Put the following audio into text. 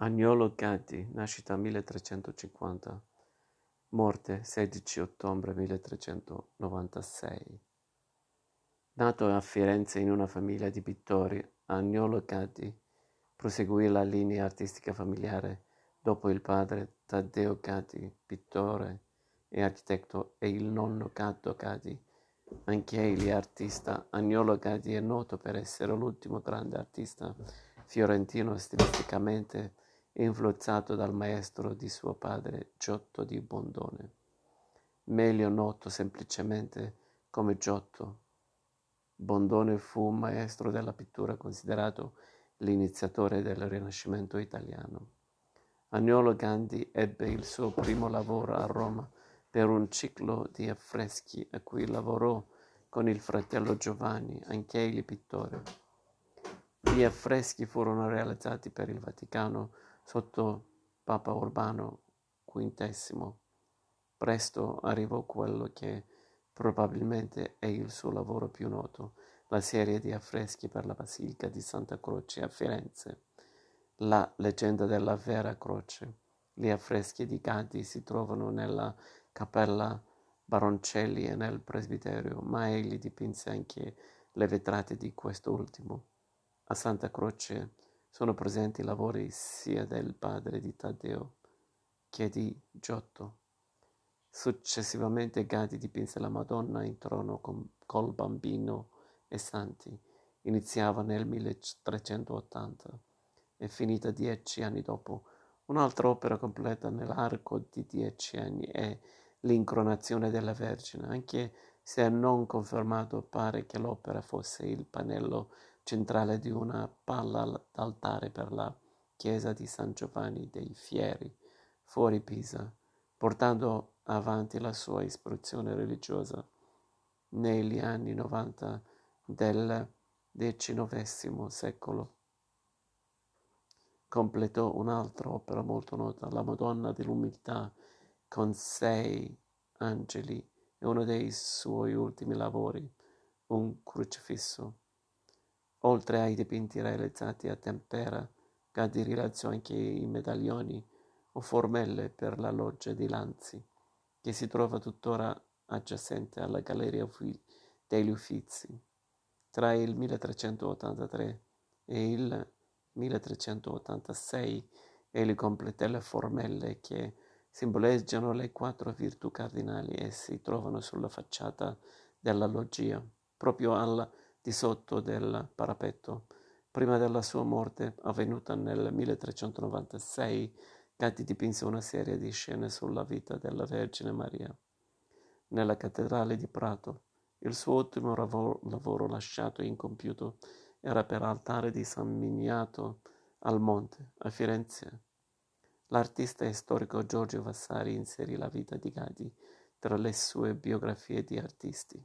Agnolo Gaddi, nascita 1350, morte 16 ottobre 1396. Nato a Firenze in una famiglia di pittori, Agnolo Gaddi proseguì la linea artistica familiare dopo il padre Taddeo Gaddi, pittore e architetto, e il nonno Caddo Gaddi, anch'egli artista. Agnolo Gaddi è noto per essere l'ultimo grande artista fiorentino stilisticamente influenzato dal maestro di suo padre Giotto di Bondone, meglio noto semplicemente come Giotto. Bondone fu un maestro della pittura considerato l'iniziatore del Rinascimento italiano. Agnolo Gandhi ebbe il suo primo lavoro a Roma per un ciclo di affreschi a cui lavorò con il fratello Giovanni, anch'egli pittore. Gli affreschi furono realizzati per il Vaticano sotto Papa Urbano V. Presto arrivò quello che probabilmente è il suo lavoro più noto, la serie di affreschi per la Basilica di Santa Croce a Firenze. La leggenda della vera croce. Gli affreschi di Gaddi si trovano nella cappella Baroncelli e nel presbiterio, ma egli dipinse anche le vetrate di quest'ultimo. A Santa Croce sono presenti lavori sia del padre di Taddeo che di Giotto. Successivamente Gaddi dipinse la Madonna in trono con, col bambino e santi. Iniziava nel 1380 e finita dieci anni dopo. Un'altra opera completa nell'arco di dieci anni è l'incronazione della Vergine, anche se non confermato pare che l'opera fosse il pannello centrale di una palla d'altare per la chiesa di San Giovanni dei Fieri, fuori Pisa, portando avanti la sua istruzione religiosa. Negli anni 90 del XIX secolo completò un'altra opera molto nota, La Madonna dell'Umiltà, con sei angeli e uno dei suoi ultimi lavori, un crocifisso. Oltre ai dipinti realizzati a tempera, Gaddi realizzò anche i medaglioni o formelle per la loggia di Lanzi, che si trova tuttora aggiacente alla Galleria degli Uffizi. Tra il 1383 e il 1386 egli completò le formelle che simboleggiano le quattro virtù cardinali e si trovano sulla facciata della loggia, proprio alla di sotto del parapetto. Prima della sua morte, avvenuta nel 1396, Gatti dipinse una serie di scene sulla vita della Vergine Maria. Nella cattedrale di Prato, il suo ultimo lavoro, lasciato incompiuto era per altare di San Miniato al Monte, a Firenze. L'artista e storico Giorgio Vassari inserì la vita di Gatti tra le sue biografie di artisti.